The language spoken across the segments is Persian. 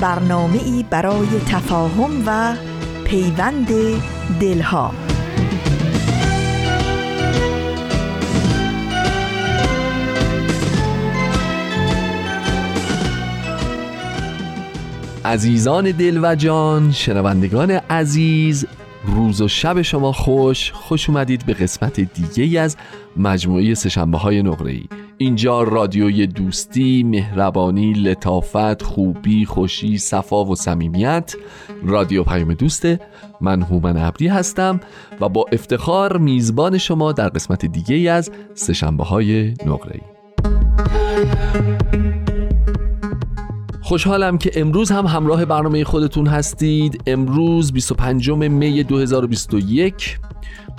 برنامه ای برای تفاهم و پیوند دلها. عزیزان دل و جان شنوندگان عزیز روز و شب شما خوش خوش اومدید به قسمت دیگه از مجموعه سشنبه های نقره ای اینجا رادیوی دوستی، مهربانی، لطافت، خوبی، خوشی، صفا و صمیمیت. رادیو پیام دوسته من هومن عبدی هستم و با افتخار میزبان شما در قسمت دیگه از سشنبه های نقره ای خوشحالم که امروز هم همراه برنامه خودتون هستید. امروز 25 می 2021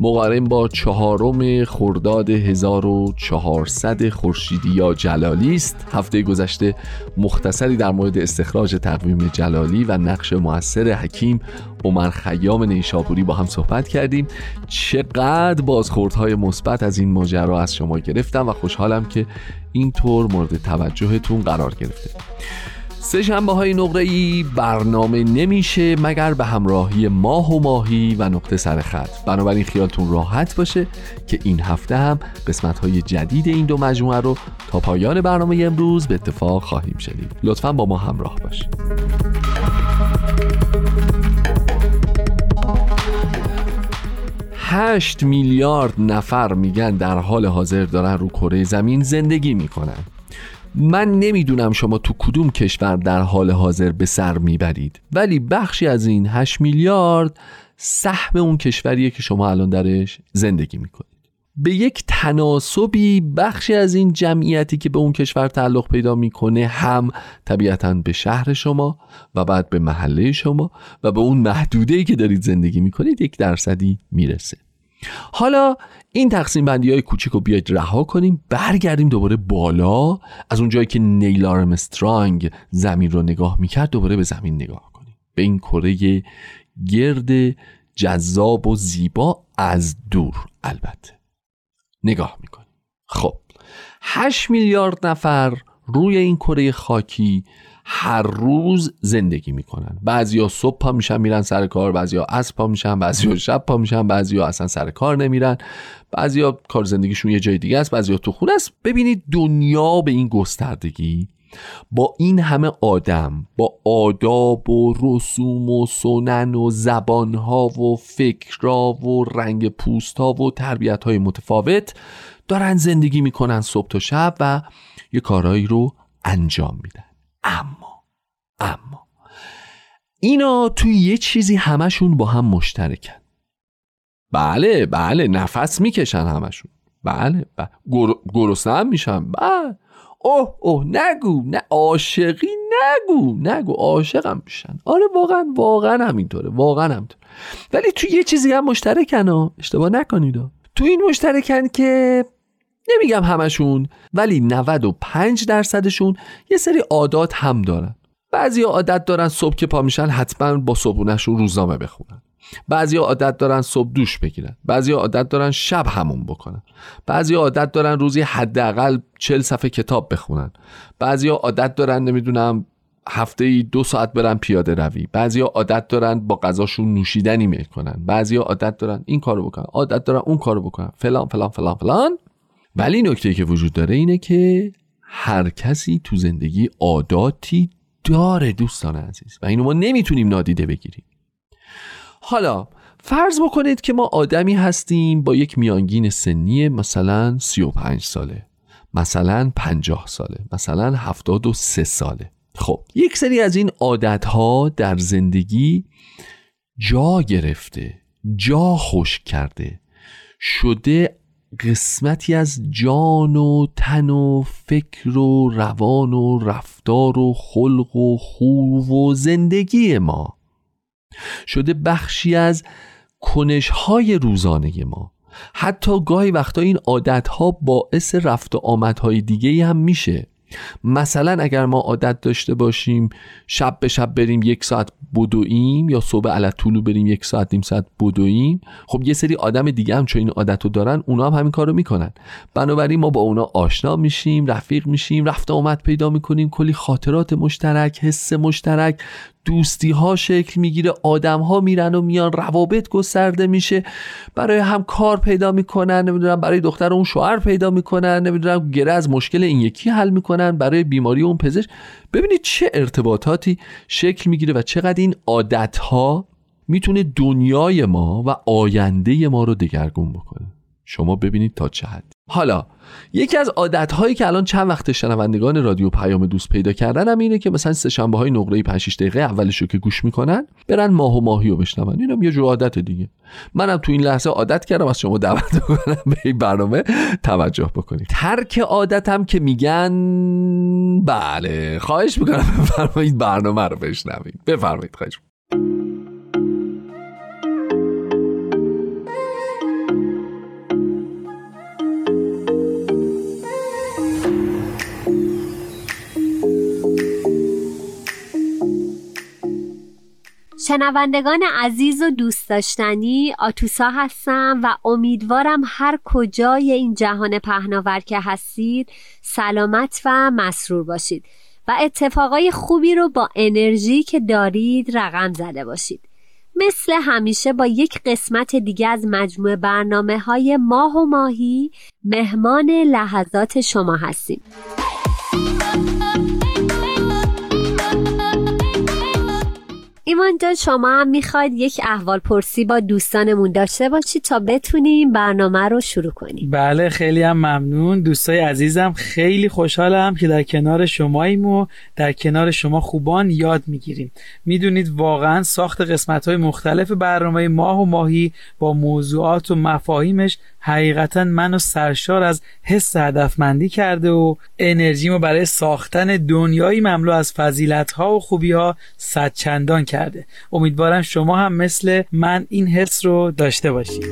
مقارن با چهارم خرداد 1400 خورشیدی یا جلالی است. هفته گذشته مختصری در مورد استخراج تقویم جلالی و نقش موثر حکیم عمر خیام نیشابوری با هم صحبت کردیم. چقدر بازخوردهای مثبت از این ماجرا از شما گرفتم و خوشحالم که اینطور مورد توجهتون قرار گرفته. سه شنبه های نقره ای برنامه نمیشه مگر به همراهی ماه و ماهی و نقطه سر خط. بنابراین خیالتون راحت باشه که این هفته هم قسمت های جدید این دو مجموعه رو تا پایان برنامه امروز به اتفاق خواهیم شنید. لطفا با ما همراه باشید. هشت میلیارد نفر میگن در حال حاضر دارن رو کره زمین زندگی می‌کنن. من نمی‌دونم شما تو کدوم کشور در حال حاضر به سر می‌برید ولی بخشی از این 8 میلیارد سهم اون کشوریه که شما الان درش زندگی می‌کنید. به یک تناسبی بخشی از این جمعیتی که به اون کشور تعلق پیدا می‌کنه هم طبیعتا به شهر شما و بعد به محله شما و به اون محدوده که دارید زندگی می‌کنید یک درصدی می‌رسه. حالا این تقسیم بندی های کوچیک رو بیاید رها کنیم برگردیم دوباره بالا از اون جایی که نیل آرمسترانگ زمین رو نگاه می‌کرد دوباره به زمین نگاه کنیم. به این کره گرد جذاب و زیبا از دور البته. نگاه می‌کنیم. خب 8 میلیارد نفر روی این کره خاکی هر روز زندگی می‌کنن. بعضیا صبح پا میشن میرن سر کار بعضیا عصر پا میشن بعضیا شب پا میشن بعضیا اصلا سر کار نمیرن. بعضیا کار زندگیشون یه جای دیگه است بعضیا تو خونه است. ببینید دنیا به این گستردگی با این همه آدم با آداب و رسوم و سنن و زبانها و فکرها و رنگ پوستها و تربیت های متفاوت دارن زندگی می‌کنن صبح تا شب و یه کارهایی رو انجام میدن. اما اما. اینا توی یه چیزی همشون با هم مشترکن. بله بله نفس می‌کشن همشون. بله, بله. گرسنه هم میشن. بله اوه اوه نگو نه عاشقی نگو نگو عاشقم میشن. آره واقعا واقعا همینطوره واقعا همینطوره. ولی تو یه چیزی هم مشترکن ها. اشتباه نکنید تو این مشترکن که نمیگم همشون ولی 95 درصدشون یه سری عادات هم دارن. بعضی عادت دارن صبح که پا میشن حتما با صبحونهشون روزنامه بخونن. بعضی عادت دارن صبح دوش بگیرن. بعضی عادت دارن شب همون بکنن. بعضی عادت دارن روزی حداقل 40 صفحه کتاب بخونن. بعضی عادت دارن نمی‌دونم هفته ای دو ساعت برن پیاده روی. بعضی عادت دارن با غذاشون نوشیدنی می‌کنن. بعضی عادت دارن این کارو بکنن عادت دارن اون کارو بکنن. فلان فلان فلان فلان. ولی نکته که وجود داره اینه که هر کسی تو زندگی عاداتی داره دوستان عزیز. و اینو ما نمی‌تونیم نادیده بگیریم. حالا فرض بکنید که ما آدمی هستیم با یک میانگین سنی مثلا 35 ساله مثلا 50 ساله مثلا 73 ساله. خب یک سری از این عادت ها در زندگی جا گرفته جا خوش کرده شده قسمتی از جان و تن و فکر و روان و رفتار و خلق و خوب و زندگی ما. شده بخشی از کنشهای روزانه ما. حتی گاهی وقتا این عادتها باعث رفت و آمدهای دیگه هم میشه. مثلا اگر ما عادت داشته باشیم شب به شب بریم یک ساعت بدویم یا صبح علت طولو بریم یک ساعت نیم ساعت بدویم خب یه سری آدم دیگه هم چون این عادت رو دارن اونا هم همین کارو می‌کنن. بنابراین ما با اونا آشنا میشیم رفیق میشیم رفت آمد پیدا می‌کنیم کلی خاطرات مشترک حس مشترک دوستی ها شکل می‌گیره آدم ها میرن و میان روابط گسترده میشه. برای هم کار پیدا می‌کنن نمی‌دونم برای دختر اون شوهر پیدا می‌کنن نمی‌دونم گره از مشکل این یکی حل می‌کنن. برای بیماری اون پزشک. ببینید چه ارتباطاتی شکل می‌گیره و چقدر این عادت ها می‌تونه دنیای ما و آینده ما رو دگرگون بکنه. شما ببینید تا چه حد. حالا یکی از عادت که الان چند وقت شنوندگان رادیو پیام دوست پیدا کردن هم اینه که مثلا سه شنبه های نقره 5 دقیقه اولش رو که گوش می‌کنن برن ماه و ماهی رو بشنون. اینم یه جور عادت دیگه. منم تو این لحظه عادت کردم از شما دعوت کنم به این برنامه توجه بکنید. ترک عادتم که میگن بله خواهش می‌کنم بفرمایید برنامه رو بشنوید. بفرمایید خواهش شنوندگان عزیز و دوست داشتنی آتوسا هستم و امیدوارم هر کجای این جهان پهناور که هستید سلامت و مسرور باشید و اتفاقای خوبی رو با انرژی که دارید رقم زده باشید. مثل همیشه با یک قسمت دیگه از مجموعه برنامه های ماه و ماهی مهمان لحظات شما هستیم. ایمان جان شما هم می‌خواید یک احوال پرسی با دوستانمون داشته باشید تا بتونیم برنامه رو شروع کنیم. بله خیلی هم ممنون. دوستای عزیزم خیلی خوشحالم که در کنار شماییم و در کنار شما خوبان یاد می‌گیریم. می‌دونید واقعا ساخت قسمت های مختلف برنامه ماه و ماهی با موضوعات و مفاهیمش حقیقتا منو سرشار از حس هدفمندی کرده و انرژیمو برای ساختن دنیایی مملو از فضیلت ها و خوبی ها صدچندان کرده. امیدوارم شما هم مثل من این حس رو داشته باشید.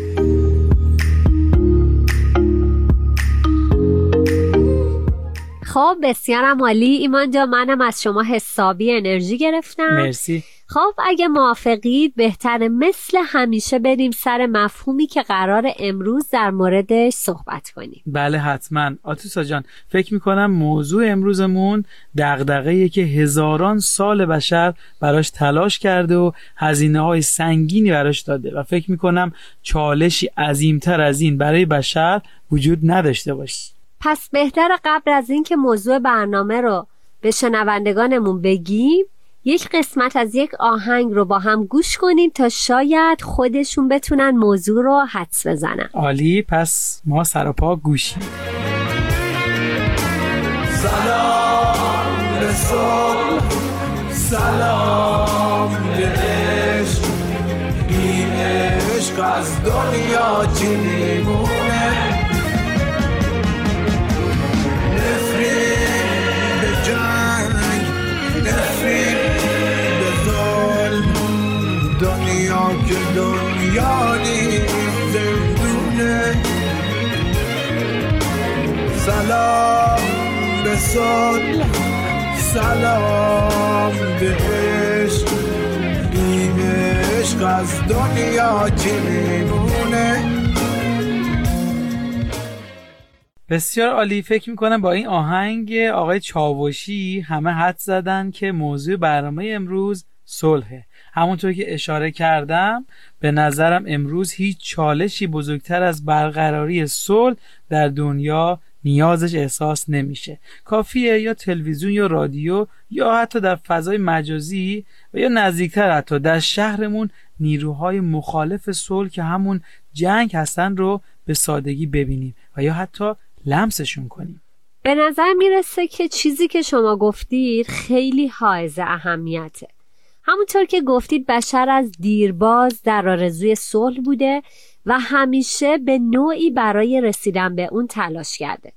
خب بسیارم عالی. ایمان جا منم از شما حسابی انرژی گرفتم. مرسی. خب اگه موافقید بهتر مثل همیشه بریم سر مفهومی که قرار امروز در موردش صحبت کنیم. بله حتما. آتوسا جان فکر می‌کنم موضوع امروزمون دغدغه که هزاران سال بشر براش تلاش کرده و هزینه های سنگینی براش داده و فکر می‌کنم چالشی عظیمتر از این برای بشر وجود نداشته باشه. پس بهتر قبل از اینکه موضوع برنامه رو به شنوندگانمون بگیم یک قسمت از یک آهنگ رو با هم گوش کنیم تا شاید خودشون بتونن موضوع رو حدس بزنن. عالی پس ما سراپا گوشیم. سلام رسول سلام به عشق این عشق از دنیا چی سلام به سلام به عشق از دنیا چی میمونه؟ بسیار عالی. فکر می‌کنم با این آهنگ آقای چاوشی همه حد زدن که موضوع برنامه امروز صلحه. همونطور که اشاره کردم به نظرم امروز هیچ چالشی بزرگتر از برقراری صلح در دنیا نیازش احساس نمیشه. کافیه یا تلویزیون یا رادیو یا حتی در فضای مجازی و یا نزدیکتر حتی در شهرمون نیروهای مخالف صلح که همون جنگ هستن رو به سادگی ببینیم و یا حتی لمسشون کنیم. به نظر می‌رسه که چیزی که شما گفتید خیلی حائز اهمیته. همونطور که گفتید بشر از دیرباز در آرزوی صلح بوده و همیشه به نوعی برای رسیدن به اون تلاش کرده.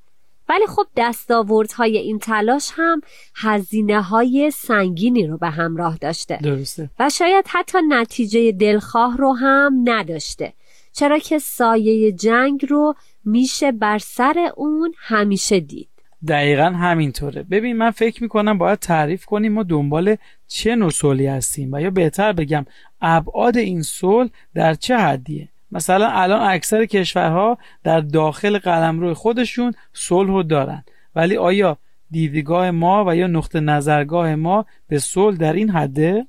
ولی خب دستاوردهای این تلاش هم هزینه های سنگینی رو به همراه داشته. درسته. و شاید حتی نتیجه دلخواه رو هم نداشته. چرا که سایه جنگ رو میشه بر سر اون همیشه دید. دقیقا همینطوره. ببین من فکر می‌کنم باید تعریف کنیم ما دنبال چه نوع صلحی هستیم و یا بهتر بگم ابعاد این صلح در چه حدیه؟ مثلا الان اکثر کشورها در داخل قلمرو خودشون صلح دارن. ولی آیا دیدگاه ما و یا نقطه نظرگاه ما به صلح در این حده؟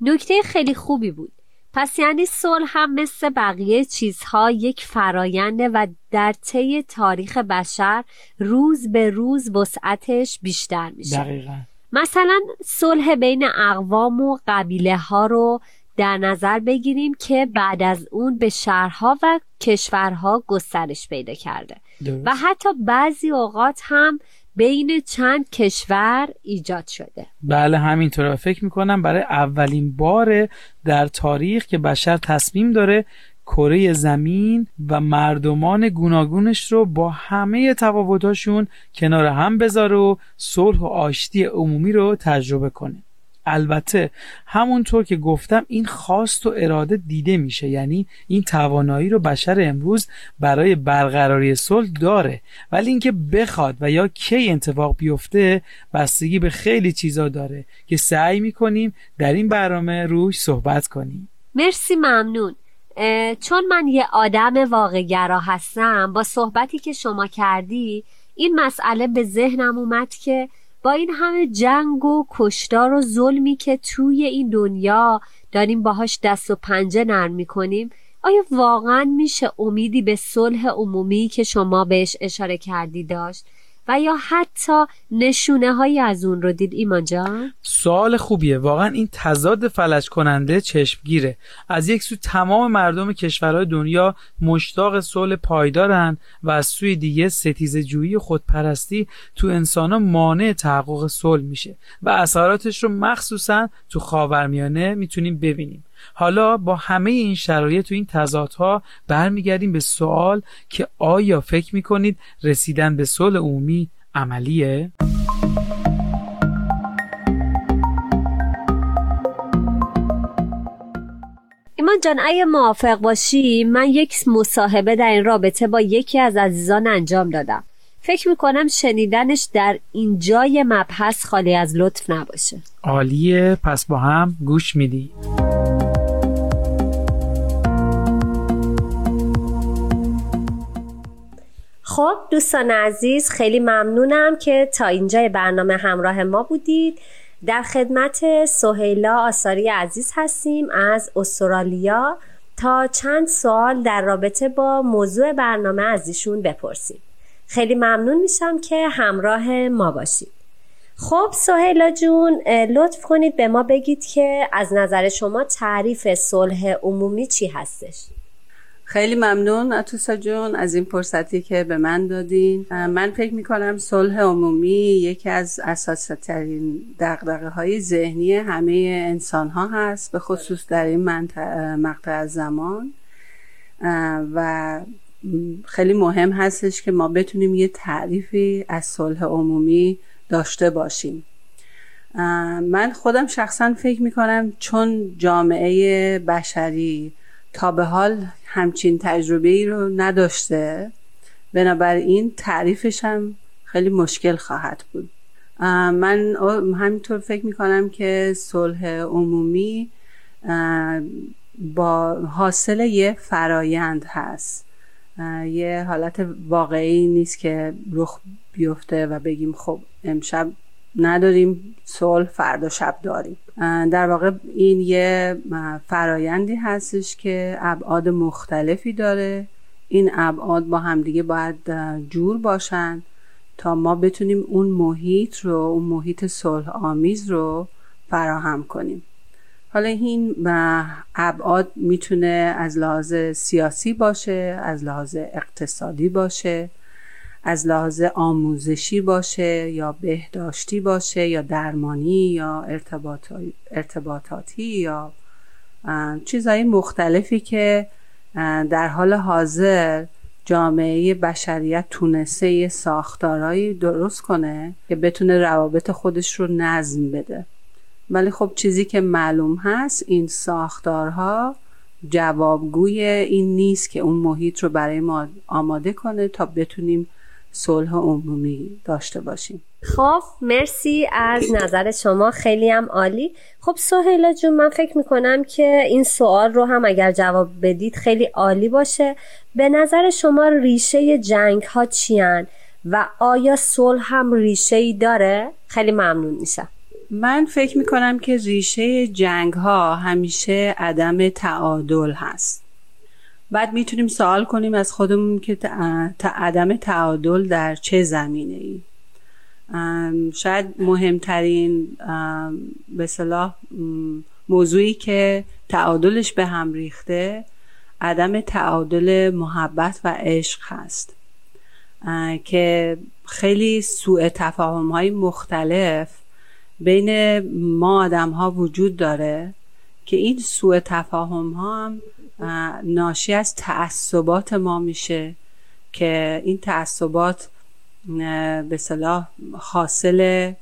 نکته خیلی خوبی بود. پس یعنی صلح هم مثل بقیه چیزها یک فراینده و در طی تاریخ بشر روز به روز وسعتش بیشتر میشه. دقیقا. مثلا صلح بین اقوام و قبیله ها رو در نظر بگیریم که بعد از اون به شهرها و کشورها گسترش پیدا کرده. درست. و حتی بعضی اوقات هم بین چند کشور ایجاد شده. بله همینطوره. و فکر می‌کنم برای اولین بار در تاریخ که بشر تصمیم داره کره زمین و مردمان گوناگونش رو با همه تفاوتاشون کنار هم بذاره و صلح و آشتی عمومی رو تجربه کنه. البته همونطور که گفتم این خواست و اراده دیده میشه. یعنی این توانایی رو بشر امروز برای برقراری صلح داره. ولی اینکه بخواد و یا کی اتفاق بیفته بستگی به خیلی چیزا داره که سعی می‌کنیم در این برنامه روش صحبت کنیم. مرسی ممنون. چون من یه آدم واقعگرا هستم با صحبتی که شما کردی این مسئله به ذهنم اومد که با این همه جنگ و کشتار و ظلمی که توی این دنیا داریم باهاش دست و پنجه نرم می‌کنیم آیا واقعا میشه امیدی به صلح عمومی که شما بهش اشاره کردی داشت؟ و یا حتی نشونه هایی از اون رو دید ایمان جان؟ سوال خوبیه. واقعا این تضاد فلج کننده چشمگیره. از یک سو تمام مردم کشورهای دنیا مشتاق صلح پایدارن و از سوی دیگه ستیز جویی خودپرستی تو انسان مانع تحقق صلح میشه و اثراتش رو مخصوصا تو خاورمیانه می‌تونیم ببینیم. حالا با همه این شرایط و این تضادها برمیگردیم به سوال که آیا فکر می‌کنید رسیدن به صلح عمومی عملیه؟ ایمان جان اگه موافق باشی من یک مصاحبه در این رابطه با یکی از عزیزان انجام دادم. فکر می‌کنم شنیدنش در این جای مبحث خالی از لطف نباشه. عالیه. پس با هم گوش میدی خب دوستان عزیز خیلی ممنونم که تا اینجای برنامه همراه ما بودید. در خدمت سهیلا آثاری عزیز هستیم از استرالیا. تا چند سوال در رابطه با موضوع برنامه از ایشون بپرسیم خیلی ممنون میشم که همراه ما باشید. خب سهیلا جون لطف کنید به ما بگید که از نظر شما تعریف صلح عمومی چی هستش؟ خیلی ممنون اتوسا جون از این فرصتی که به من دادین. من فکر می‌کنم صلح عمومی یکی از اساسیترین دقدقه های ذهنی همه انسان ها هست به خصوص در این مقطع از زمان. و خیلی مهم هستش که ما بتونیم یه تعریفی از صلح عمومی داشته باشیم. من خودم شخصا فکر می‌کنم چون جامعه بشری تا به حال همچین تجربه ای رو نداشته. بنابراین تعریفش هم خیلی مشکل خواهد بود. من همینطور فکر می‌کنم که صلح عمومی با حاصل یه فرایند هست. یه حالت واقعی نیست که رخ بیفته و بگیم خب امشب نداریم صلح فردا شب داریم. در واقع این یه فرایندی هستش که ابعاد مختلفی داره. این ابعاد با همدیگه باید جور باشن تا ما بتونیم اون محیط رو اون محیط صلح آمیز رو فراهم کنیم. حالا این ابعاد می‌تونه از لحاظ سیاسی باشه از لحاظ اقتصادی باشه. از لحاظ آموزشی باشه یا بهداشتی باشه یا درمانی یا ارتباطاتی یا چیزهای مختلفی که در حال حاضر جامعه بشریت تونسته یه ساختارهایی درست کنه که بتونه روابط خودش رو نظم بده. ولی خب چیزی که معلوم هست این ساختارها جوابگوی این نیست که اون محیط رو برای ما آماده کنه تا بتونیم صلح عمومی داشته باشیم. خب مرسی از نظر شما خیلی هم عالی. خب سهیلا جون من فکر می‌کنم که این سوال رو هم اگر جواب بدید خیلی عالی باشه. به نظر شما ریشه جنگ ها چیان و آیا صلح هم ریشه ای داره؟ خیلی ممنون میشم. من فکر می‌کنم که ریشه جنگ ها همیشه عدم تعادل هست. بعد می‌تونیم سوال کنیم از خودمون که عدم تعادل در چه زمینه ای شاید مهمترین به صلاح موضوعی که تعادلش به هم ریخته عدم تعادل محبت و عشق هست. که خیلی سوء تفاهم های مختلف بین ما آدم ها وجود داره که این سوء تفاهم ها هم ناشی از تعصبات ما میشه که این تعصبات به صلاح حاصل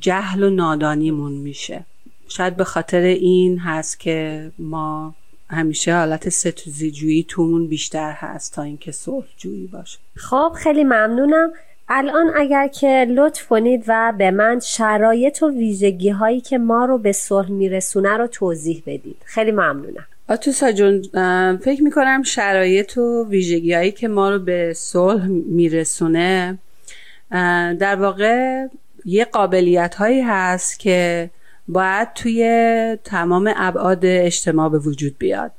جهل و نادانیمون میشه. شاید به خاطر این هست که ما همیشه حالت ستوزی جویی تومون بیشتر هست تا اینکه صلح جویی باشه. خب خیلی ممنونم. الان اگر که لطف کنید و به من شرایط و ویژگی هایی که ما رو به صلح میرسونه رو توضیح بدید. خیلی ممنونم. آتوسا جون فکر می‌کنم شرایط و ویژگی هایی که ما رو به صلح میرسونه در واقع یه قابلیت هایی هست که باید توی تمام ابعاد اجتماع به وجود بیاد.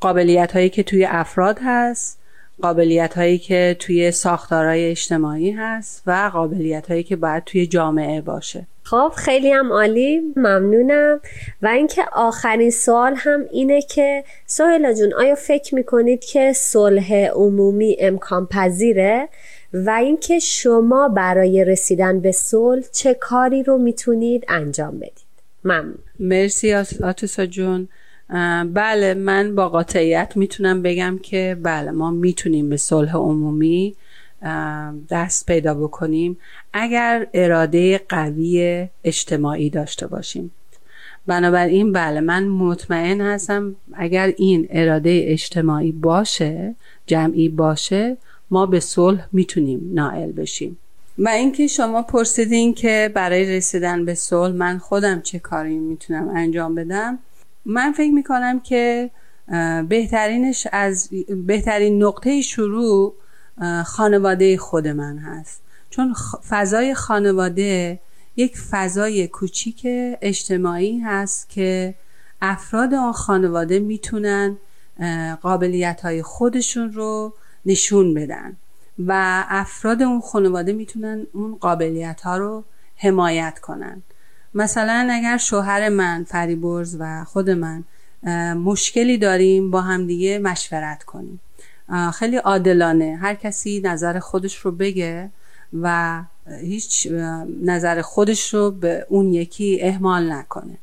قابلیت هایی که توی افراد هست. قابلیت هایی که توی ساختارهای اجتماعی هست و قابلیت هایی که باید توی جامعه باشه. خب خیلی هم عالی. ممنونم. و اینکه آخرین سوال هم اینه که سهیلا جون آیا فکر می‌کنید که صلح عمومی امکان پذیره؟ و اینکه شما برای رسیدن به صلح چه کاری رو می‌تونید انجام بدید؟ ممنون. مرسی آتوسا جون. بله من با قاطعیت می‌تونم بگم که بله ما می‌تونیم به صلح عمومی دست پیدا بکنیم اگر اراده قوی اجتماعی داشته باشیم. بنابراین بله من مطمئن هستم اگر این اراده اجتماعی باشه جمعی باشه ما به صلح می‌تونیم نائل بشیم. و اینکه شما پرسیدین که برای رسیدن به صلح من خودم چه کاری می‌تونم انجام بدم من فکر می‌کنم که بهترینش از بهترین نقطه شروع خانواده خود من هست. چون فضای خانواده یک فضای کوچیک اجتماعی هست که افراد آن خانواده می‌تونن قابلیت های خودشون رو نشون بدن و افراد اون خانواده می‌تونن اون قابلیت ها رو حمایت کنن. مثلا اگر شوهر من فریبرز و خود من مشکلی داریم با همدیگه مشورت کنیم. خیلی عادلانه. هر کسی نظر خودش رو بگه و هیچ نظر خودش رو به اون یکی اهمال نکنه.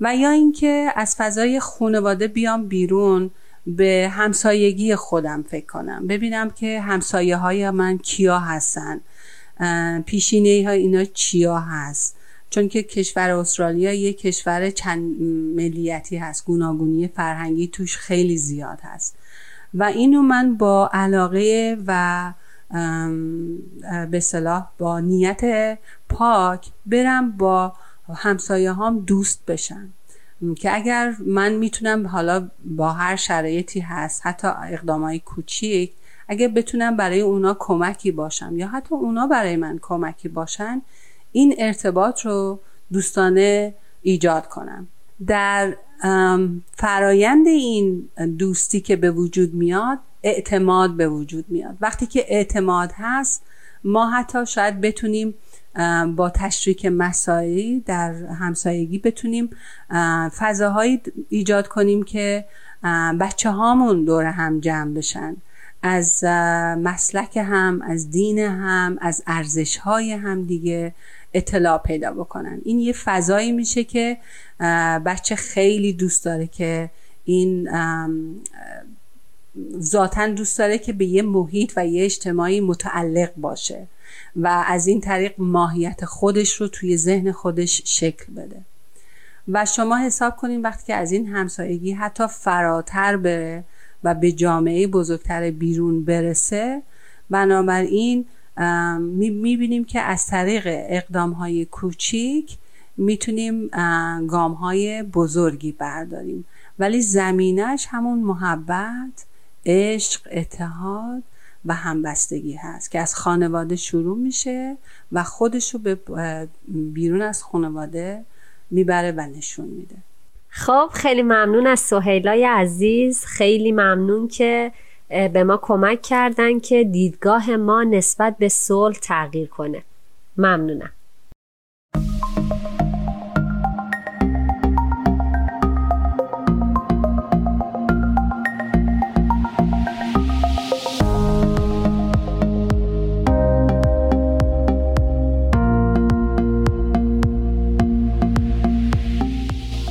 و یا اینکه از فضای خانواده بیام بیرون به همسایگی خودم فکر کنم. ببینم که همسایه های من کیا هستن. پیشینه های اینا چیا هست. چون که کشور استرالیا یک کشور چند ملیتی هست گوناگونی فرهنگی توش خیلی زیاد هست. و اینو من با علاقه و به صلاح با نیت پاک برم با همسایه هم دوست بشن که اگر من می‌تونم حالا با هر شرایطی هست حتی اقدامای کوچیک اگر بتونم برای اونا کمکی باشم یا حتی اونا برای من کمکی باشن این ارتباط رو دوستانه ایجاد کنم. در فرایند این دوستی که به وجود میاد اعتماد به وجود میاد. وقتی که اعتماد هست ما حتی شاید بتونیم با تشریک مسائلی در همسایگی بتونیم فضاهایی ایجاد کنیم که بچه هامون دور هم جمع بشن. از مسلک هم از دین هم از ارزش های هم دیگه. اطلاع پیدا بکنن. این یه فضایی میشه که بچه خیلی دوست داره که این ذاتا دوست داره که به یه محیط و یه اجتماعی متعلق باشه و از این طریق ماهیت خودش رو توی ذهن خودش شکل بده. و شما حساب کنین وقتی که از این همسایگی حتی فراتر بره و به جامعه بزرگتر بیرون برسه بنابراین می‌بینیم که از طریق اقدام های کوچیک می‌تونیم گام های بزرگی برداریم. ولی زمینش همون محبت عشق اتحاد و همبستگی هست که از خانواده شروع میشه و خودش رو به بیرون از خانواده می‌بره و نشون میده. خب خیلی ممنون از سهیلای عزیز. خیلی ممنون که به ما کمک کردن که دیدگاه ما نسبت به صلح تغییر کنه. ممنونم.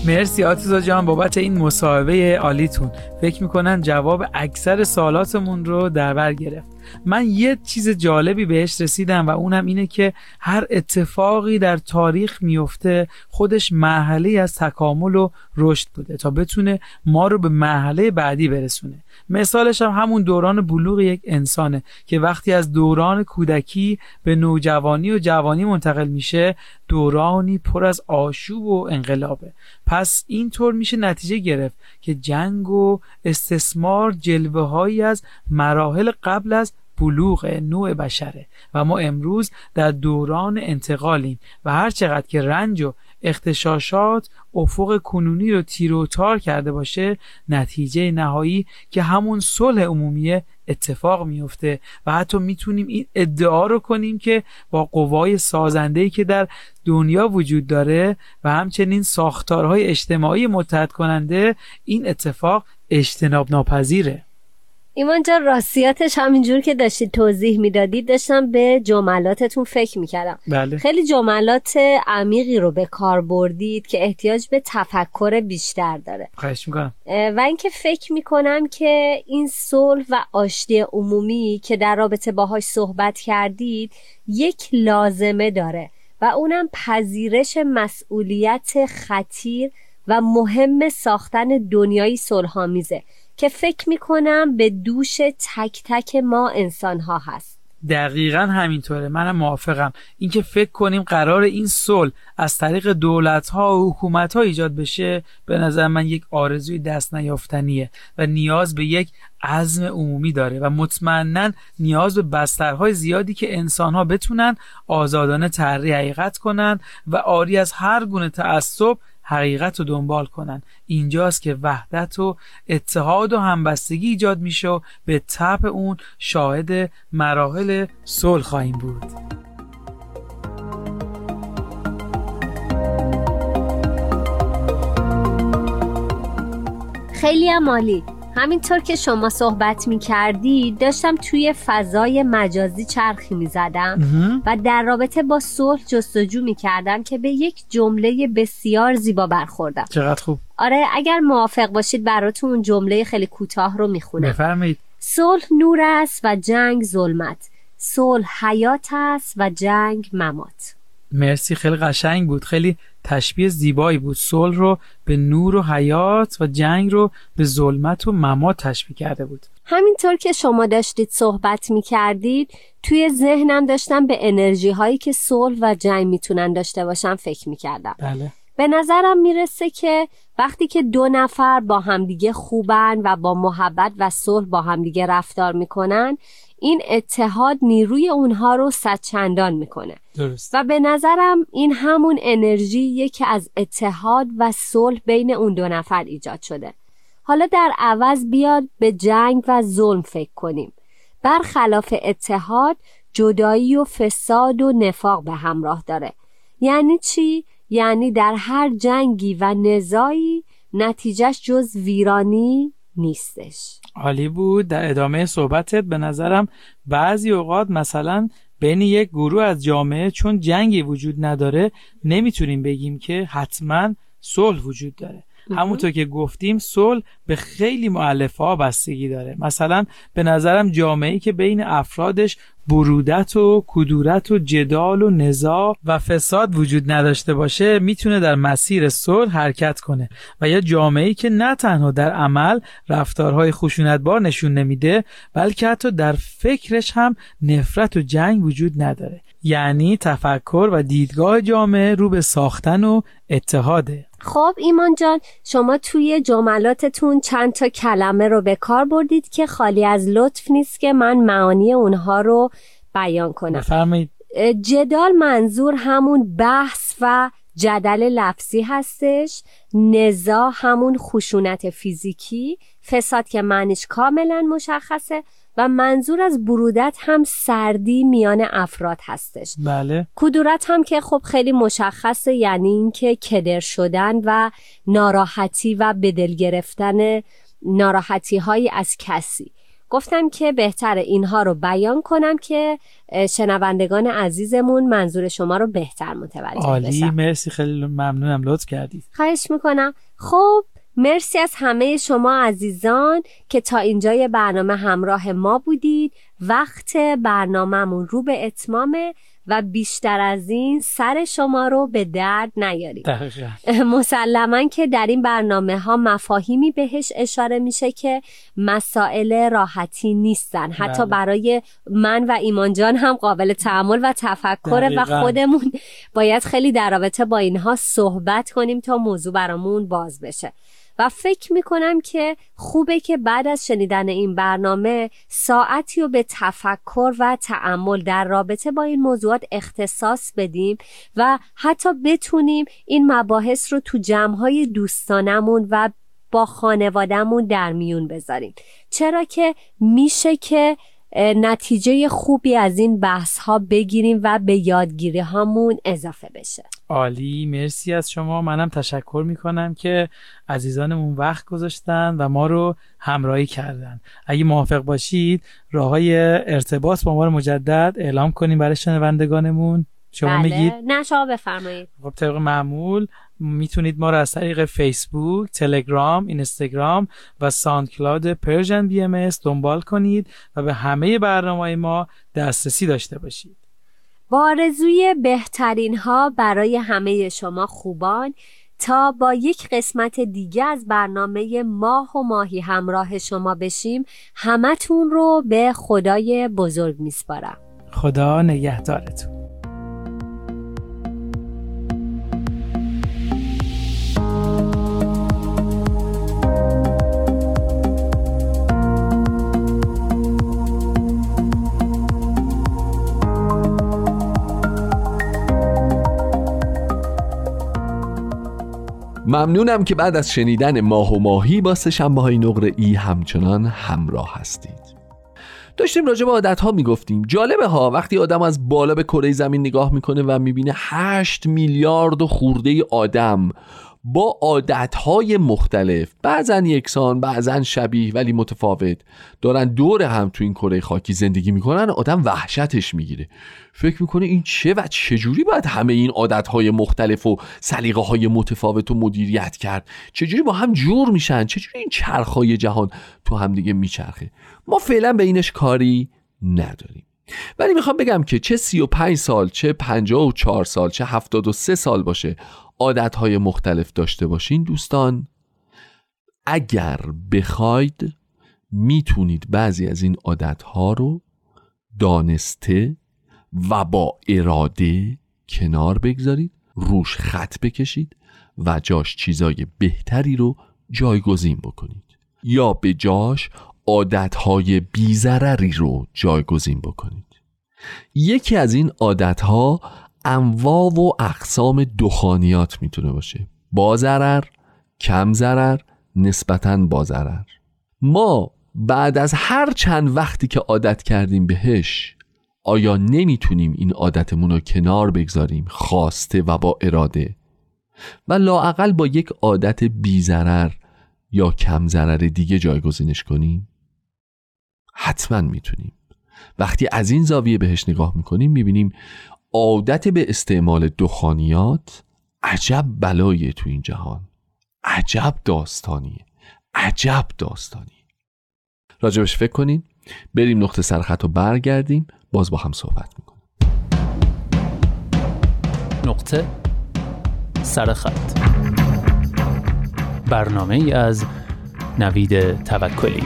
مرسی آتیزا جان بابت این مصاحبه عالیتون. فکر می‌کنن جواب اکثر سالاتمون رو در بر گرفت. من یه چیز جالبی بهش رسیدم و اونم اینه که هر اتفاقی در تاریخ میفته خودش مرحله از تکامل و رشد بوده تا بتونه ما رو به مرحله بعدی برسونه. مثالش هم همون دوران بلوغ یک انسانه که وقتی از دوران کودکی به نوجوانی و جوانی منتقل میشه دورانی پر از آشوب و انقلابه. پس اینطور میشه نتیجه گرفت که جنگ و استثمار جلوه هایی از مراحل قبل از بلوغ نوع بشره و ما امروز در دوران انتقالیم و هر چقدر که رنج و اختشاشات افق کنونی رو تیر تار کرده باشه نتیجه نهایی که همون صلح عمومی اتفاق میفته و حتی می‌تونیم این ادعا رو کنیم که با قوای سازندهی که در دنیا وجود داره و همچنین ساختارهای اجتماعی متحد کننده این اتفاق اجتناب ناپذیره ایمان جان راستیاتش همینجور که داشتید توضیح می‌دادید داشتم به جملاتتون فکر می‌کردم. بله. خیلی جملات عمیقی رو به کار بردید که احتیاج به تفکر بیشتر داره. خواهش می‌کنم. و اینکه فکر می‌کنم که این صلح و آشتی عمومی که در رابطه باهاش صحبت کردید یک لازمه داره و اونم پذیرش مسئولیت خطیر و مهم ساختن دنیایی صلحآمیزه. که فکر می‌کنم به دوش تک تک ما انسان ها هست. دقیقا همینطوره. منم موافقم. اینکه فکر کنیم قرار این صلح از طریق دولت ها و حکومت ها ایجاد بشه به نظر من یک آرزوی دست نیافتنیه و نیاز به یک عزم عمومی داره و مطمئنا نیاز به بسترهای زیادی که انسان ها بتونن آزادانه تحری حقیقت کنن و آری از هر گونه تعصب حقیقت رو دنبال کنن. اینجاست که وحدت و اتحاد و همبستگی ایجاد میشه و به طب اون شاهد مراحل صلح خواهیم بود. خیلی هم عالی. همینطور که شما صحبت می کردی داشتم توی فضای مجازی چرخی می زدم و در رابطه با صلح جستجو می کردم که به یک جمله بسیار زیبا برخوردم. چقدر خوب. آره اگر موافق باشید براتون اون جمله خیلی کوتاه رو می خونم بفرمایید. صلح نور است و جنگ ظلمت. صلح حیات است و جنگ ممات. مرسی خیلی قشنگ بود. خیلی تشبیه زیبایی بود. صلح رو به نور و حیات و جنگ رو به ظلمت و ممات تشبیه کرده بود. همینطور که شما داشتید صحبت می کردید توی ذهنم داشتم به انرژی هایی که صلح و جنگ می‌تونن داشته باشن فکر می کردم بله. به نظرم می‌رسه که وقتی که دو نفر با همدیگه خوبن و با محبت و صلح با همدیگه رفتار می‌کنن این اتحاد نیروی اونها رو صدچندان می‌کنه درست. و به نظرم این همون انرژی که از اتحاد و صلح بین اون دو نفر ایجاد شده حالا در عوض بیاد به جنگ و ظلم فکر کنیم برخلاف اتحاد جدایی و فساد و نفاق به همراه داره یعنی چی؟ یعنی در هر جنگی و نزایی نتیجهش جز ویرانی نیستش. عالی بود. در ادامه صحبتت به نظرم بعضی اوقات مثلا بین یک گروه از جامعه چون جنگی وجود نداره نمی‌تونیم بگیم که حتما صلح وجود داره. همونطور که گفتیم صلح به خیلی معلفه ها بستگی داره. مثلا به نظرم جامعه که بین افرادش برودت و کدورت و جدال و نزاع و فساد وجود نداشته باشه می‌تونه در مسیر صلح حرکت کنه و یا جامعه که نه تنها در عمل رفتارهای خشونتبار نشون نمیده بلکه حتی در فکرش هم نفرت و جنگ وجود نداره. یعنی تفکر و دیدگاه جامعه رو به ساختن و اتحاده. خب ایمان جان شما توی جملاتتون چند تا کلمه رو به کار بردید که خالی از لطف نیست که من معانی اونها رو بیان کنم. بفرمایید. جدال منظور همون بحث و جدل لفظی هستش. نزا همون خشونت فیزیکی. فساد که معنیش کاملا مشخصه. و منظور از برودت هم سردی میان افراد هستش. بله. کدورت هم که خب خیلی مشخصه یعنی اینکه کدر شدن و ناراحتی و به دل گرفتن ناراحتی هایی از کسی. گفتم که بهتر اینها رو بیان کنم که شنوندگان عزیزمون منظور شما رو بهتر متوجه عالی بشن. مرسی خیلی ممنونم لطف کردید. خواهش می‌کنم. خب مرسی از همه شما عزیزان که تا اینجای برنامه همراه ما بودید. وقت برنامهمون رو به اتمامه و بیشتر از این سر شما رو به درد نیاریم. دقیقا. مسلما که در این برنامه ها مفاهیمی بهش اشاره میشه که مسائل راحتی نیستن. حتی بله. برای من و ایمان جان هم قابل تعامل و تفکر و. خودمون باید خیلی در رابطه با اینها صحبت کنیم تا موضوع برامون باز بشه. و فکر می‌کنم که خوبه که بعد از شنیدن این برنامه ساعتی رو به تفکر و تعمل در رابطه با این موضوعات اختصاص بدیم و حتی بتونیم این مباحث رو تو جمعهای دوستانمون و با خانوادهمون در میون بذاریم. چرا که میشه که نتیجه خوبی از این بحث ها بگیریم و به یادگیری هامون اضافه بشه. عالی مرسی از شما. منم تشکر می‌کنم که عزیزانمون وقت گذاشتن و ما رو همراهی کردن. اگه موافق باشید راه های ارتباط با ما رو مجدد اعلام کنیم برای شنوندگانمون. شما بله. میگید؟ نه شما بفرمایید. خب طبق معمول می‌تونید ما رو از طریق فیسبوک، تلگرام، اینستاگرام و SoundCloud Persian BM دنبال کنید و به همه برنامه ما دسترسی داشته باشید. با آرزوی بهترین ها برای همه شما خوبان تا با یک قسمت دیگه از برنامه ماه و ماهی همراه شما بشیم همتون رو به خدای بزرگ میسپارم خدا نگهدارتون. ممنونم که بعد از شنیدن ماه و ماهی با سه‌شنبه های نقره ای همچنان همراه هستید. داشتیم راجع به عادت ها می‌گفتیم. جالبه ها وقتی آدم از بالا به کره زمین نگاه می‌کنه و می‌بینه 8 میلیارد و خورده آدم با عادت های مختلف. بعضا یکسان بعضا شبیه ولی متفاوت. دارن دور هم تو این کره خاکی زندگی می‌کنن آدم وحشتش می‌گیره. فکر می‌کنه این چه و چجوری باید همه این عادت های مختلف و سلیقه های متفاوت و مدیریت کرد؟ چجوری با هم جور میشن؟ چجوری این چرخهای جهان تو هم دیگه میچرخه؟ ما فعلا به اینش کاری نداریم. ولی می‌خوام بگم که چه 35 سال چه 54 سال چه 73 سال باشه عادتهای مختلف داشته باشین دوستان. اگر بخواید می‌تونید بعضی از این عادتها رو دانسته و با اراده کنار بگذارید روش خط بکشید و جاش چیزای بهتری رو جایگزین بکنید. یا به جاش عادتهای بیزرری رو جایگزین بکنید. یکی از این عادتها انواع و اقسام دخانیات می‌تونه باشه. با ضرر کم ضرر نسبتا با ضرر. ما بعد از هر چند وقتی که عادت کردیم بهش آیا نمی‌تونیم این عادتمون رو کنار بگذاریم؟ خواسته و با اراده. و لاعقل با یک عادت بی ضرر یا کم ضرر دیگه جایگزینش کنیم؟ حتما می‌تونیم. وقتی از این زاویه بهش نگاه می‌کنیم می‌بینیم عادت به استعمال دخانیات عجب بلاییه تو این جهان. عجب داستانیه. عجب داستانی راجبش فکر کنیم بریم نقطه سرخط رو برگردیم. باز با هم صحبت می‌کنیم. نقطه سرخط. برنامه ای از نوید توکلی.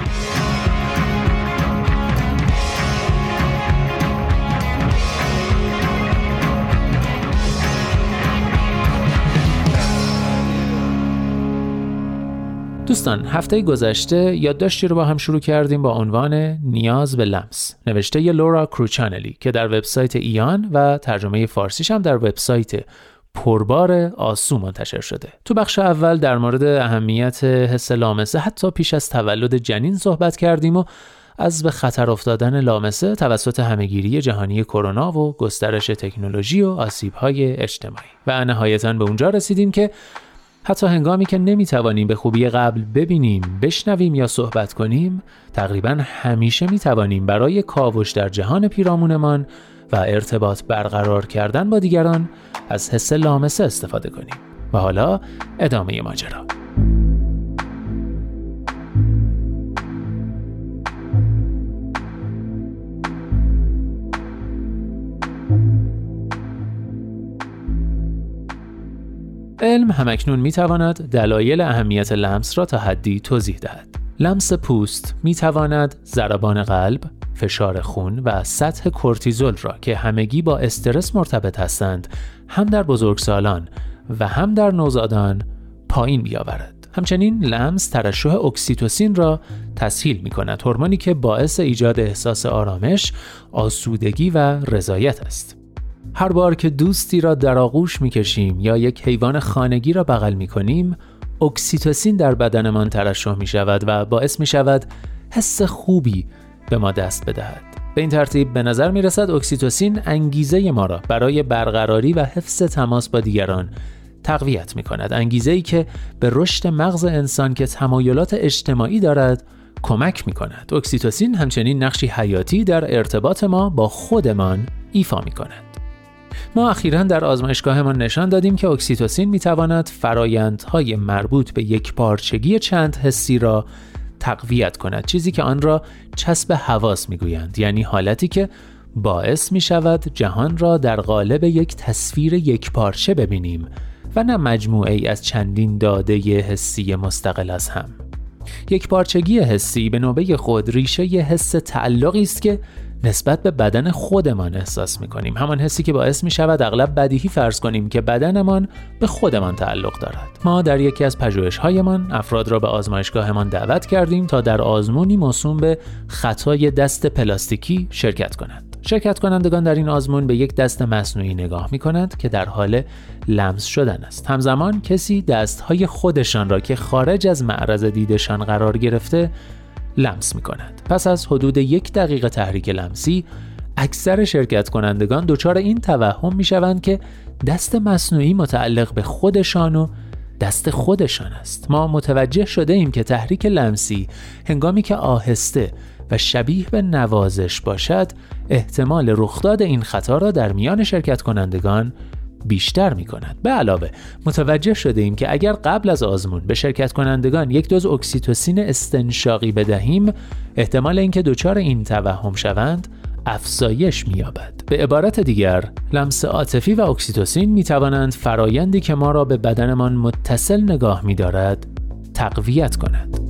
دوستان هفته گذشته یادداشتی رو با هم شروع کردیم با عنوان نیاز به لمس. نوشته ی لورا کروچانلی که در وبسایت ایان و ترجمه فارسیش هم در وبسایت پربار آسو منتشر شده. تو بخش اول در مورد اهمیت حس لامسه حتی پیش از تولد جنین صحبت کردیم و از به خطر افتادن لامسه توسط همهگیری جهانی کرونا و گسترش تکنولوژی و آسیب‌های اجتماعی. و نهایتا به اونجا رسیدیم که حتی هنگامی که نمی‌توانیم به خوبی قبل ببینیم، بشنویم یا صحبت کنیم، تقریبا همیشه می‌توانیم برای کاوش در جهان پیرامونمان و ارتباط برقرار کردن با دیگران از حس لامسه استفاده کنیم. و حالا ادامه ماجرا. علم هم‌اکنون می تواند دلایل اهمیت لمس را تا حدی توضیح دهد. لمس پوست می تواند ضربان قلب، فشار خون و سطح کورتیزول را که همگی با استرس مرتبط هستند هم در بزرگسالان و هم در نوزادان پایین بیاورد. همچنین لمس ترشح اکسیتوسین را تسهیل می کند هورمونی که باعث ایجاد احساس آرامش، آسودگی و رضایت است. هر بار که دوستی را در آغوش می کشیم یا یک حیوان خانگی را بغل می کنیم اکسیتوسین در بدنمان ترشح می شود و باعث می شود حس خوبی به ما دست بدهد. به این ترتیب به نظر می رسد اکسیتوسین انگیزه ما را برای برقراری و حفظ تماس با دیگران تقویت می کند انگیزه ای که به رشد مغز انسان که تمایلات اجتماعی دارد کمک می کند اکسیتوسین همچنین نقشی حیاتی در ارتباط ما با خودمان ایفا می کند ما اخیرا در آزمایشگاهمان نشان دادیم که اکسیتوسین می تواند فرایندهای مربوط به یک پارچگی چند حسی را تقویت کند چیزی که آن را چسب حواس می‌گویند. یعنی حالتی که باعث می شود جهان را در قالب یک تصویر یک پارچه ببینیم و نه مجموعه ای از چندین داده حسی مستقل از هم. یک پارچگی حسی به نوبه خود ریشه ی حس تعلقی است که نسبت به بدن خودمان احساس می کنیم همان حسی که باعث می شود اغلب بدیهی فرض کنیم که بدنمان به خودمان تعلق دارد. ما در یکی از پژوهش‌هایمان افراد را به آزمایشگاهمان دعوت کردیم تا در آزمونی موسوم به خطای دست پلاستیکی شرکت کنند. شرکت کنندگان در این آزمون به یک دست مصنوعی نگاه می کنند که در حال لمس شدن است. همزمان کسی دستهای خودشان را که خارج از معرض دیدشان قرار گرفته لمس می کند. پس از حدود یک دقیقه تحریک لمسی اکثر شرکت کنندگان دچار این توهم می شوند که دست مصنوعی متعلق به خودشان و دست خودشان است ما متوجه شده ایم که تحریک لمسی هنگامی که آهسته و شبیه به نوازش باشد احتمال رخداد این خطا را در میان شرکت کنندگان بیشتر می کند. به علاوه متوجه شده ایم که اگر قبل از آزمون به شرکت کنندگان یک دوز اکسیتوسین استنشاقی بدهیم احتمال اینکه دچار این توهم شوند افزایش می‌یابد. به عبارت دیگر لمس عاطفی و اکسیتوسین می توانند فرایندی که ما را به بدنمان متصل نگاه می دارد تقویت کند.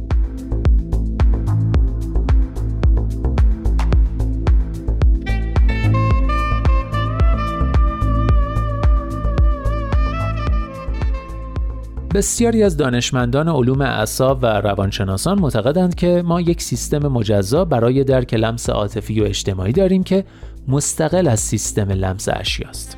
بسیاری از دانشمندان علوم اعصاب و روانشناسان معتقدند که ما یک سیستم مجزا برای درک لمس عاطفی و اجتماعی داریم که مستقل از سیستم لمس اشیاست.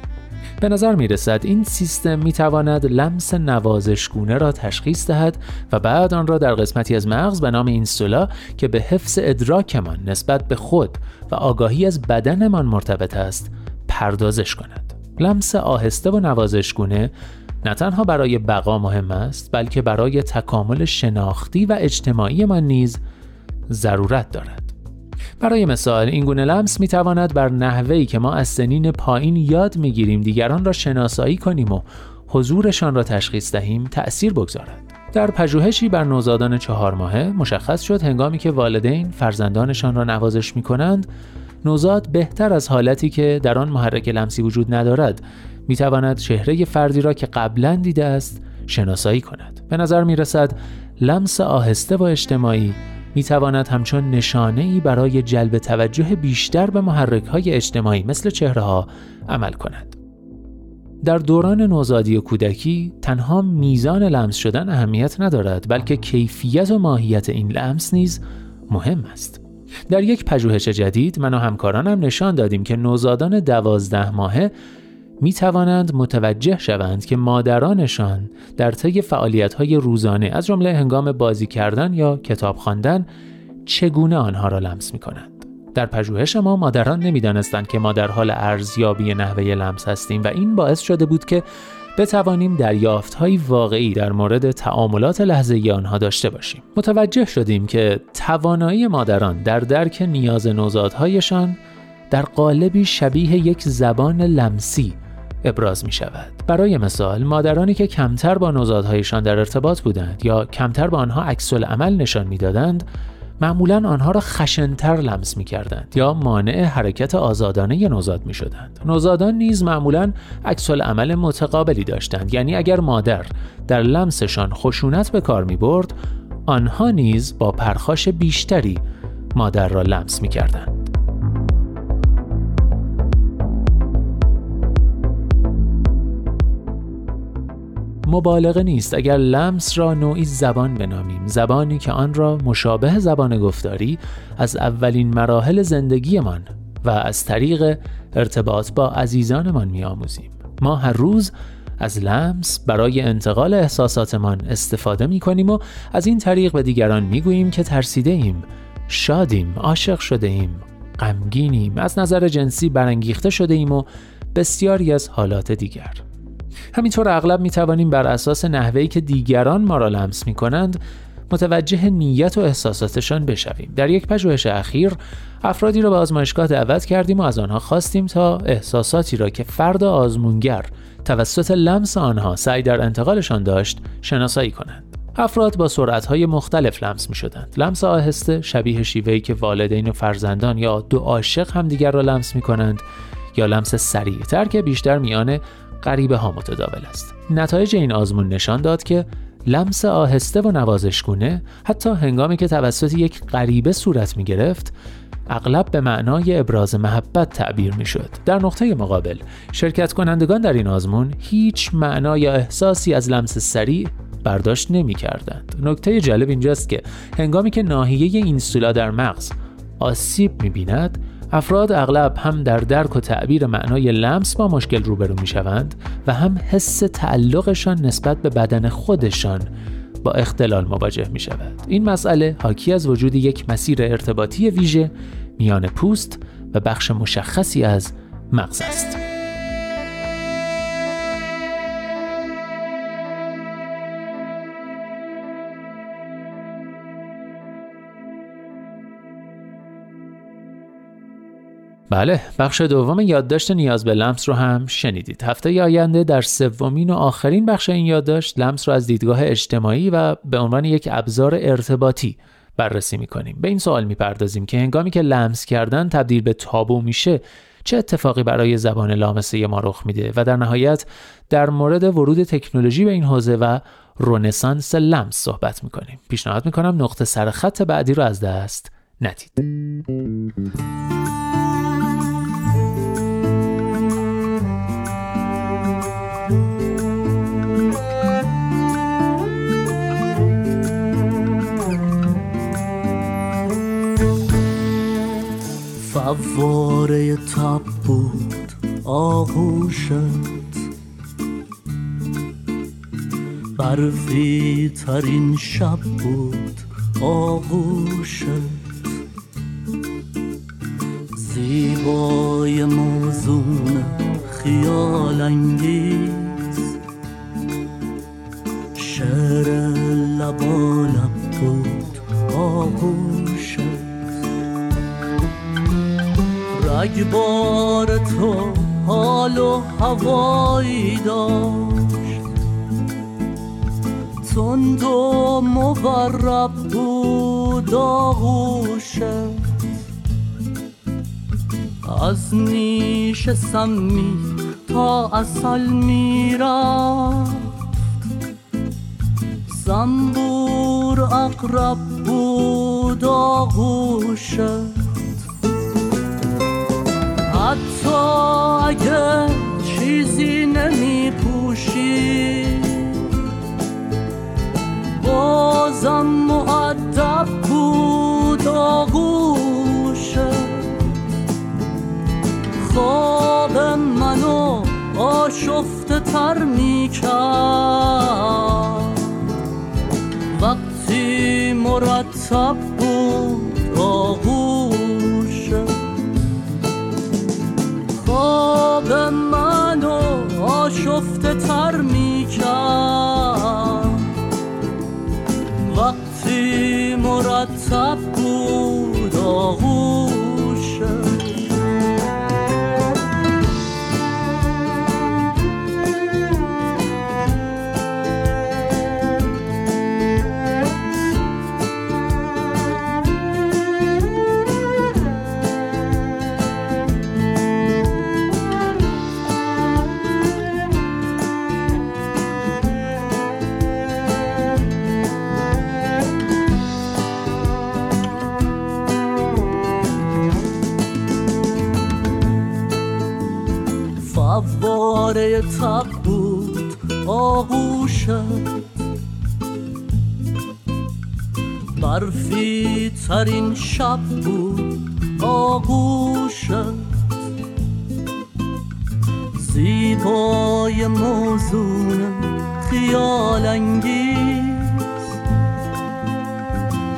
به نظر می رسد این سیستم می تواند لمس نوازشگونه را تشخیص دهد و بعد آن را در قسمتی از مغز به نام اینسولا که به حفظ ادراکمان نسبت به خود و آگاهی از بدنمان مرتبط است پردازش کند. لمس آهسته و نوازشگونه نه تنها برای بقا مهم است بلکه برای تکامل شناختی و اجتماعی من نیز ضرورت دارد برای مثال این گونه لمس می تواند بر نحوهی که ما از سنین پایین یاد می گیریم دیگران را شناسایی کنیم و حضورشان را تشخیص دهیم تأثیر بگذارد. در پژوهشی بر نوزادان چهار ماهه مشخص شد هنگامی که والدین فرزندانشان را نوازش می کنند نوزاد بهتر از حالتی که در آن محرک لمسی وجود ندارد می تواند چهره فردی را که قبلا دیده است شناسایی کند به نظر می رسد لمس آهسته و اجتماعی می تواند همچون نشانه ای برای جلب توجه بیشتر به محرک های اجتماعی مثل چهره ها عمل کند. در دوران نوزادی و کودکی تنها میزان لمس شدن اهمیت ندارد بلکه کیفیت و ماهیت این لمس نیز مهم است. در یک پژوهش جدید من و همکارانم نشان دادیم که نوزادان دوازده ماهه می توانند متوجه شوند که مادرانشان در طی فعالیت‌های روزانه از جمله هنگام بازی کردن یا کتاب خواندن چگونه آنها را لمس می کنند. در پژوهش ما مادران نمی‌دانستند که ما در حال ارزیابی نحوه لمس هستیم و این باعث شده بود که بتوانیم های واقعی در مورد تعاملات لحظه آنها داشته باشیم. متوجه شدیم که توانایی مادران در درک نیاز نوزادهایشان در قالبی شبیه یک زبان لمسی ابراز می شود. برای مثال مادرانی که کمتر با نوزادهایشان در ارتباط بودند یا کمتر با آنها عکس عمل نشان می‌دادند معمولا آنها را خشنتر لمس می کردند یا مانع حرکت آزادانه نوزاد می شدند. نوزادان نیز معمولا عکس عمل متقابلی داشتند یعنی اگر مادر در لمسشان خشونت به کار می برد آنها نیز با پرخاش بیشتری مادر را لمس می کردند. مبالغه نیست. اگر لمس را نوعی زبان بنامیم زبانی که آن را مشابه زبان گفتاری از اولین مراحل زندگیمان و از طریق ارتباط با عزیزانمان میآموزیم. ما هر روز از لمس برای انتقال احساساتمان استفاده می کنیم و از این طریق به دیگران می گوییم که ترسیده ایم شادیم عاشق شده ایم غمگینیم از نظر جنسی برانگیخته شده ایم و بسیاری از حالات دیگر. همینطور اغلب می توانیم بر اساس نحوهی که دیگران ما را لمس می کنند متوجه نیت و احساساتشان بشویم در یک پژوهش اخیر افرادی را به آزمایشگاه دعوت کردیم و از آنها خواستیم تا احساساتی را که فرد آزمونگر توسط لمس آنها سعی در انتقالشان داشت شناسایی کنند افراد با سرعتهای مختلف لمس می شدند. لمس آهسته شبیه شیوهی که والدین و فرزندان یا دو عاشق همدیگر را لمس می کنند یا لمس سریعتر که بیشتر میان غریبه ها متداول است. نتایج این آزمون نشان داد که لمس آهسته و نوازشگونه حتی هنگامی که توسط یک غریبه صورت می گرفت اغلب به معنای ابراز محبت تعبیر می شد. در نقطه مقابل شرکت کنندگان در این آزمون هیچ معنا یا احساسی از لمس سریع برداشت نمی کردند. نکته جالب اینجاست که هنگامی که ناحیه اینسولا در مغز آسیب می بیند افراد اغلب هم در درک و تعبیر معنای لمس با مشکل روبرو می شوند و هم حس تعلقشان نسبت به بدن خودشان با اختلال مواجه می شود. این مسئله حاکی از وجود یک مسیر ارتباطی ویژه میان پوست و بخش مشخصی از مغز است. بله بخش دوم یادداشت نیاز به لمس رو هم شنیدید. هفته آینده در سومین و آخرین بخش این یادداشت لمس رو از دیدگاه اجتماعی و به عنوان یک ابزار ارتباطی بررسی می‌کنیم. به این سوال می‌پردازیم که هنگامی که لمس کردن تبدیل به تابو میشه چه اتفاقی برای زبان لامسه ما رخ میده؟ و در نهایت در مورد ورود تکنولوژی به این حوزه و رونسانس لمس صحبت می‌کنیم. پیشنهاد می‌کنم نقطه سرخط بعدی رو از دست ندید. فواره تب بود آغوشت. برفی ترین شب بود آغوشت. زیبای موزون خیال انگیز. شعر لبالب بود آغوشت. رگبار تو حال و هوایی داشت. تند و مورب بود آغوشت. از نیش سمی تا اصل می‌رفت. زنبور اقرب بود آغوشت. حتی اگه چیزی نمی پوشی بازم معدب بود آغوشت خواب منو آشفته تر می کرد وقتی مرتب آشفته تر می وقتی مرتب بود فواره تب بود آغوشت برفی ترین شب بود آغوشت زیبای موزون خیال انگیز.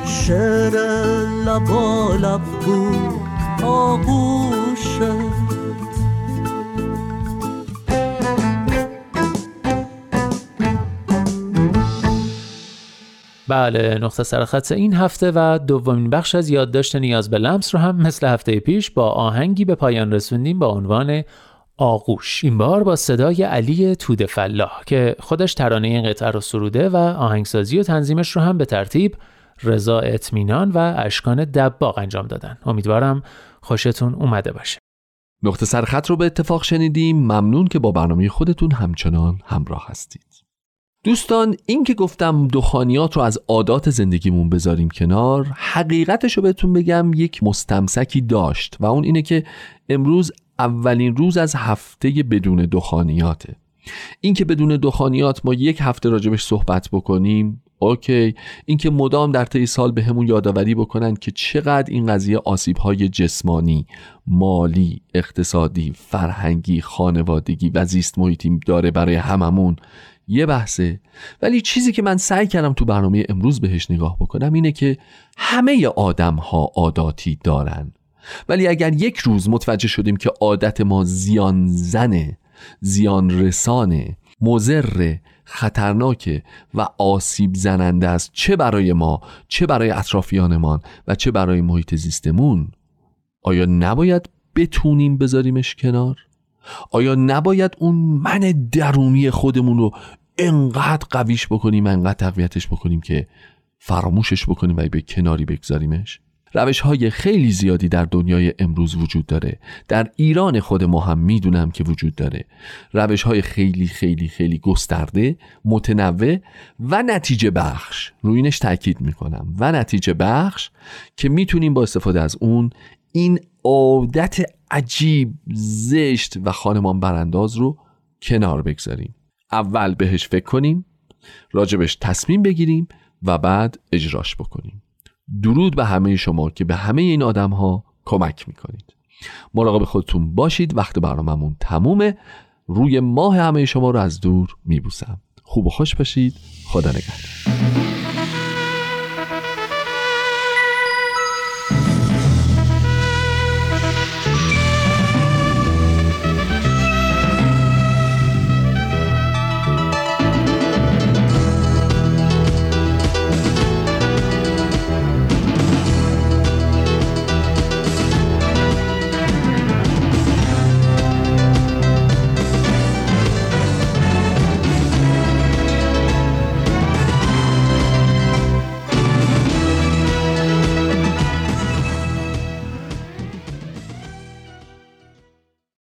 شعر لبالب بود آغوشت بله نقطه سرخط این هفته و دومین بخش از یادداشت نیاز به لمس رو هم مثل هفته پیش با آهنگی به پایان رسوندیم با عنوان آغوش. این بار با صدای علی توده فلاح که خودش ترانه این قطعه رو سروده و آهنگسازی و تنظیمش رو هم به ترتیب رضا اطمینان و اشکان دباغ انجام دادن. امیدوارم خوشتون اومده باشه. نقطه سرخط رو به اتفاق شنیدیم. ممنون که با برنامه خودتون همچنان همراه هستید. دوستان این که گفتم دخانیات رو از عادات زندگیمون بذاریم کنار حقیقتش رو بهتون بگم یک مستمسکی داشت و اون اینه که امروز اولین روز از هفته بدون دخانیاته. این که بدون دخانیات ما یک هفته راجبش صحبت بکنیم اوکی. اینکه مدام در طی سال به همون یادآوری بکنن که چقدر این قضیه آسیب های جسمانی مالی اقتصادی فرهنگی خانوادگی و زیست محیطی داره برای هممون. یه بحثه. ولی چیزی که من سعی کردم تو برنامه امروز بهش نگاه بکنم اینه که همه آدم ها عاداتی دارن. ولی اگر یک روز متوجه شدیم که عادت ما زیان زنه زیان رسانه مزر خطرناکه و آسیب زننده است چه برای ما چه برای اطرافیانمان و چه برای محیط زیستمون آیا نباید بتونیم بذاریمش کنار؟ آیا نباید اون من درونی خودمون رو انقدر قویش بکنیم انقدر تقویتش بکنیم که فراموشش بکنیم و به کناری بگذاریمش. روش های خیلی زیادی در دنیای امروز وجود داره. در ایران خود ما هم می‌دونم که وجود داره. روش های خیلی خیلی خیلی گسترده متنوع و نتیجه بخش. روی اینش تاکید می‌کنم. و نتیجه بخش که می‌تونیم با استفاده از اون این عادت عجیب زشت و خانمان برانداز رو کنار بگذاریم. اول بهش فکر کنیم راجبش تصمیم بگیریم و بعد اجراش بکنیم. درود به همه شما که به همه این آدم ها کمک می‌کنید. مراقب خودتون باشید وقت برنامهمون تمومه. روی ماه همه شما رو از دور میبوسم. خوب و خوش باشید. خدا نگهدار.